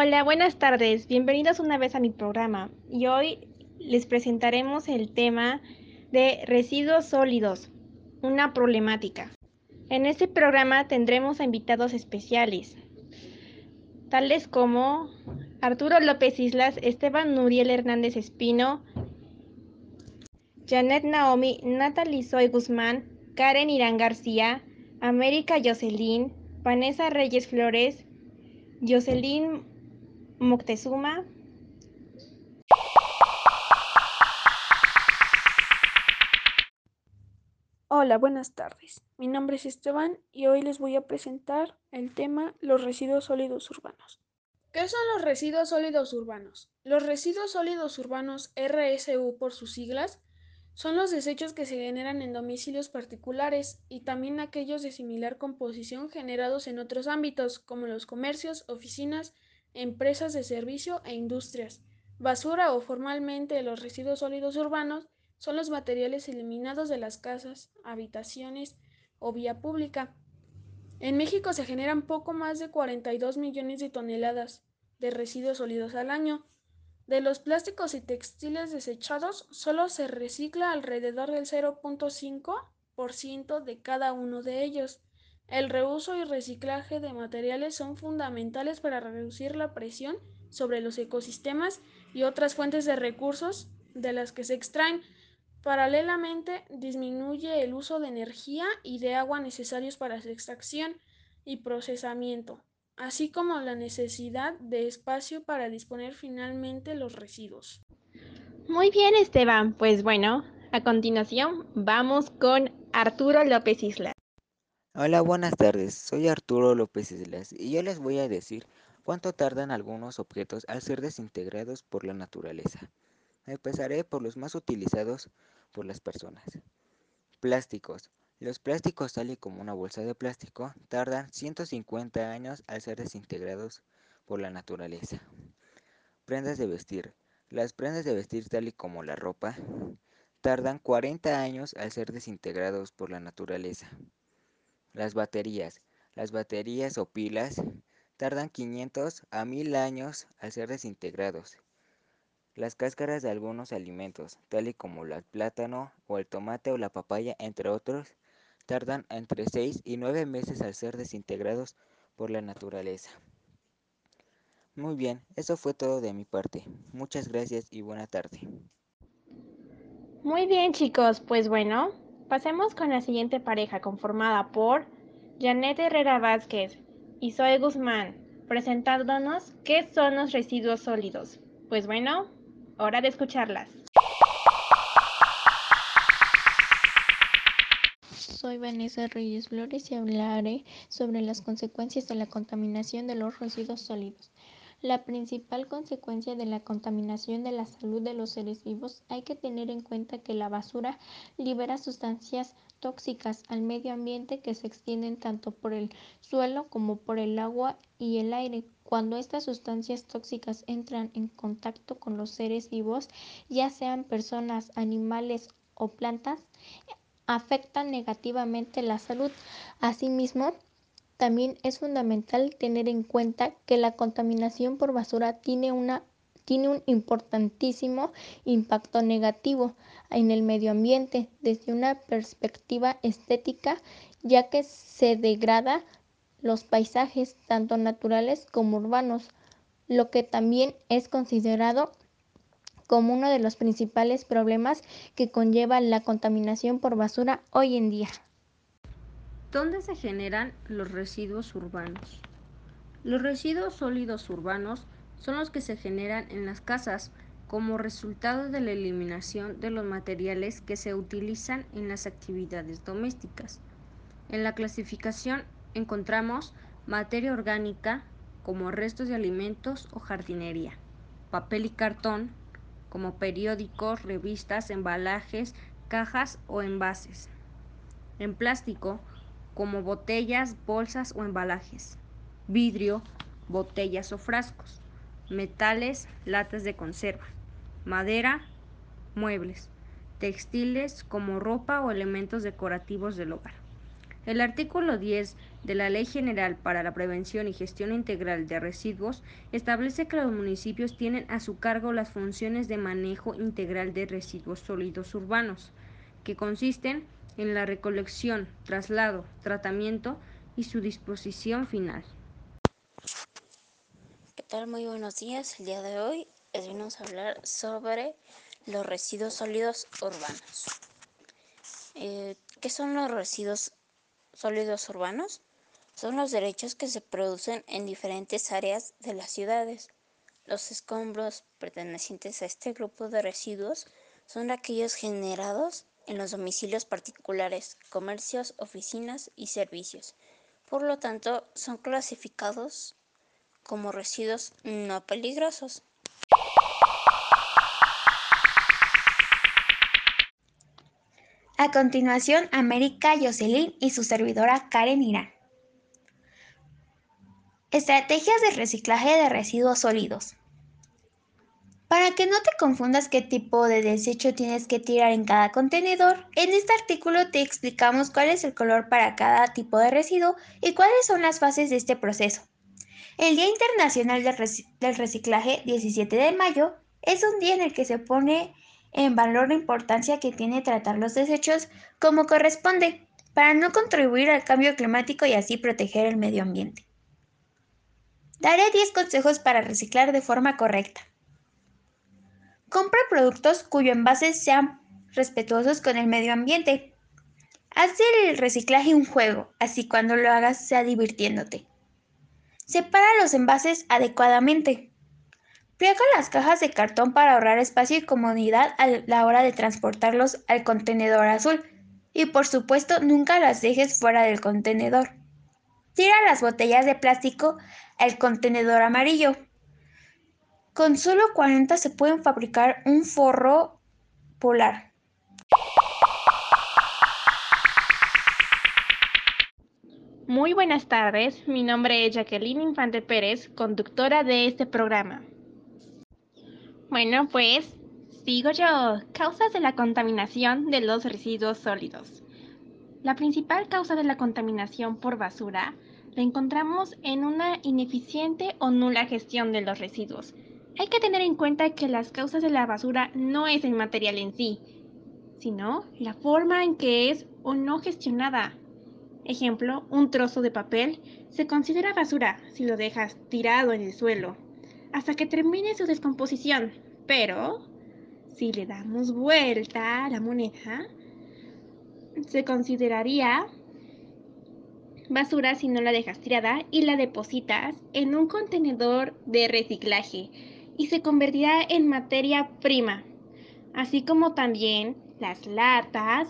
Hola, buenas tardes. Bienvenidos una vez a mi programa. Y hoy les presentaremos el tema de residuos sólidos, una problemática. En este programa tendremos invitados especiales, tales como Arturo López Islas, Esteban Nuriel Hernández Espino, Janet Naomi, Natalie Soy Guzmán, Karen Irán García, América Jocelyn, Vanessa Reyes Flores, Jocelyn Moctezuma. Hola, buenas tardes. Mi nombre es Esteban y hoy les voy a presentar el tema los residuos sólidos urbanos. ¿Qué son los residuos sólidos urbanos? Los residuos sólidos urbanos, RSU por sus siglas, son los desechos que se generan en domicilios particulares y también aquellos de similar composición generados en otros ámbitos, como los comercios, oficinas, empresas de servicio e industrias. Basura o formalmente los residuos sólidos urbanos son los materiales eliminados de las casas, habitaciones o vía pública. En México se generan poco más de 42 millones de toneladas de residuos sólidos al año. De los plásticos y textiles desechados, solo se recicla alrededor del 0.5% de cada uno de ellos. El reuso y reciclaje de materiales son fundamentales para reducir la presión sobre los ecosistemas y otras fuentes de recursos de las que se extraen. Paralelamente, disminuye el uso de energía y de agua necesarios para su extracción y procesamiento, así como la necesidad de espacio para disponer finalmente los residuos. Muy bien, Esteban. Pues bueno, a continuación vamos con Arturo López Isla. Hola, buenas tardes. Soy Arturo López Islas y yo les voy a decir cuánto tardan algunos objetos al ser desintegrados por la naturaleza. Empezaré por los más utilizados por las personas. Plásticos. Los plásticos, tal y como una bolsa de plástico, tardan 150 años al ser desintegrados por la naturaleza. Prendas de vestir. Las prendas de vestir, tal y como la ropa, tardan 40 años al ser desintegrados por la naturaleza. Las baterías. Las baterías o pilas tardan 500 a 1000 años al ser desintegrados. Las cáscaras de algunos alimentos, tal y como el plátano o el tomate o la papaya, entre otros, tardan entre 6 y 9 meses al ser desintegrados por la naturaleza. Muy bien, eso fue todo de mi parte. Muchas gracias y buena tarde. Muy bien chicos, pues bueno, pasemos con la siguiente pareja conformada por Janet Herrera Vázquez y Zoe Guzmán, presentándonos qué son los residuos sólidos. Pues bueno, hora de escucharlas. Soy Vanessa Reyes Flores y hablaré sobre las consecuencias de la contaminación de los residuos sólidos. La principal consecuencia de la contaminación de la salud de los seres vivos hay que tener en cuenta que la basura libera sustancias tóxicas al medio ambiente que se extienden tanto por el suelo como por el agua y el aire. Cuando estas sustancias tóxicas entran en contacto con los seres vivos, ya sean personas, animales o plantas, afectan negativamente la salud. Asimismo, también es fundamental tener en cuenta que la contaminación por basura tiene, una, tiene un importantísimo impacto negativo en el medio ambiente desde una perspectiva estética, ya que se degrada los paisajes tanto naturales como urbanos, lo que también es considerado como uno de los principales problemas que conlleva la contaminación por basura hoy en día. ¿Dónde se generan los residuos urbanos? Los residuos sólidos urbanos son los que se generan en las casas como resultado de la eliminación de los materiales que se utilizan en las actividades domésticas. En la clasificación encontramos materia orgánica como restos de alimentos o jardinería, papel y cartón como periódicos, revistas, embalajes, cajas o envases. En plástico como botellas, bolsas o embalajes, vidrio, botellas o frascos, metales, latas de conserva, madera, muebles, textiles como ropa o elementos decorativos del hogar. El artículo 10 de la Ley General para la Prevención y Gestión Integral de Residuos establece que los municipios tienen a su cargo las funciones de manejo integral de residuos sólidos urbanos, que consisten en la recolección, traslado, tratamiento y su disposición final. ¿Qué tal? Muy buenos días. El día de hoy les venimos a hablar sobre los residuos sólidos urbanos. Eh, ¿Qué son los residuos sólidos urbanos? Son los derechos que se producen en diferentes áreas de las ciudades. Los escombros pertenecientes a este grupo de residuos son aquellos generados en los domicilios particulares, comercios, oficinas y servicios. Por lo tanto, son clasificados como residuos no peligrosos. A continuación, América Jocelyn y su servidora Karen Irán. Estrategias de reciclaje de residuos sólidos. Para que no te confundas qué tipo de desecho tienes que tirar en cada contenedor, en este artículo te explicamos cuál es el color para cada tipo de residuo y cuáles son las fases de este proceso. El Día Internacional del Reciclaje, 17 de mayo, es un día en el que se pone en valor la importancia que tiene tratar los desechos como corresponde para no contribuir al cambio climático y así proteger el medio ambiente. Daré 10 consejos para reciclar de forma correcta. Compra productos cuyo envase sean respetuosos con el medio ambiente. Haz el reciclaje un juego, así cuando lo hagas sea divirtiéndote. Separa los envases adecuadamente. Pliega las cajas de cartón para ahorrar espacio y comodidad a la hora de transportarlos al contenedor azul. Y por supuesto, nunca las dejes fuera del contenedor. Tira las botellas de plástico al contenedor amarillo. Con solo 40 se pueden fabricar un forro polar. Muy buenas tardes, mi nombre es Jacqueline Infante Pérez, conductora de este programa. Bueno, pues sigo yo. Causas de la contaminación de los residuos sólidos. La principal causa de la contaminación por basura la encontramos en una ineficiente o nula gestión de los residuos. Hay que tener en cuenta que las causas de la basura no es el material en sí, sino la forma en que es o no gestionada. Ejemplo, un trozo de papel se considera basura si lo dejas tirado en el suelo hasta que termine su descomposición. Pero, si le damos vuelta a la moneda, se consideraría basura si no la dejas tirada y la depositas en un contenedor de reciclaje y se convertirá en materia prima, así como también las latas,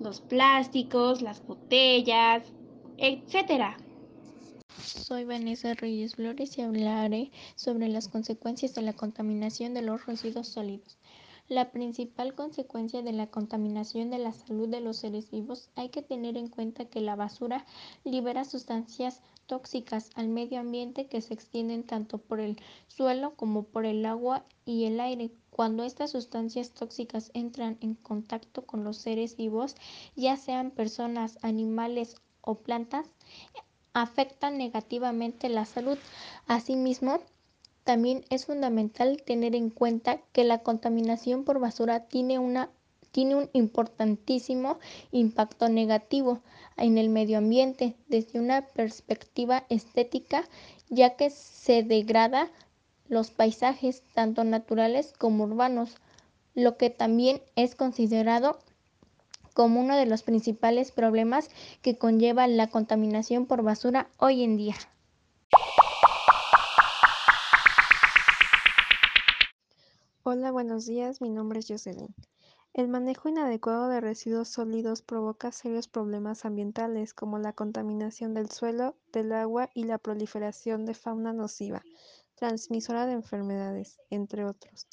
los plásticos, las botellas, etcétera. Soy Vanessa Reyes Flores y hablaré sobre las consecuencias de la contaminación de los residuos sólidos. La principal consecuencia de la contaminación de la salud de los seres vivos hay que tener en cuenta que la basura libera sustancias tóxicas al medio ambiente que se extienden tanto por el suelo como por el agua y el aire. Cuando estas sustancias tóxicas entran en contacto con los seres vivos, ya sean personas, animales o plantas, afectan negativamente la salud. Asimismo, también es fundamental tener en cuenta que la contaminación por basura tiene, una, tiene un importantísimo impacto negativo en el medio ambiente desde una perspectiva estética, ya que se degrada los paisajes tanto naturales como urbanos, lo que también es considerado como uno de los principales problemas que conlleva la contaminación por basura hoy en día. Hola, buenos días. Mi nombre es Jocelyn. El manejo inadecuado de residuos sólidos provoca serios problemas ambientales como la contaminación del suelo, del agua y la proliferación de fauna nociva, transmisora de enfermedades, entre otros.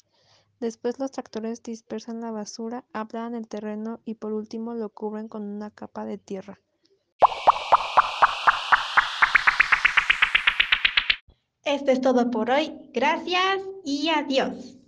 Después los tractores dispersan la basura, aplanan el terreno y por último lo cubren con una capa de tierra. Esto es todo por hoy. Gracias y adiós.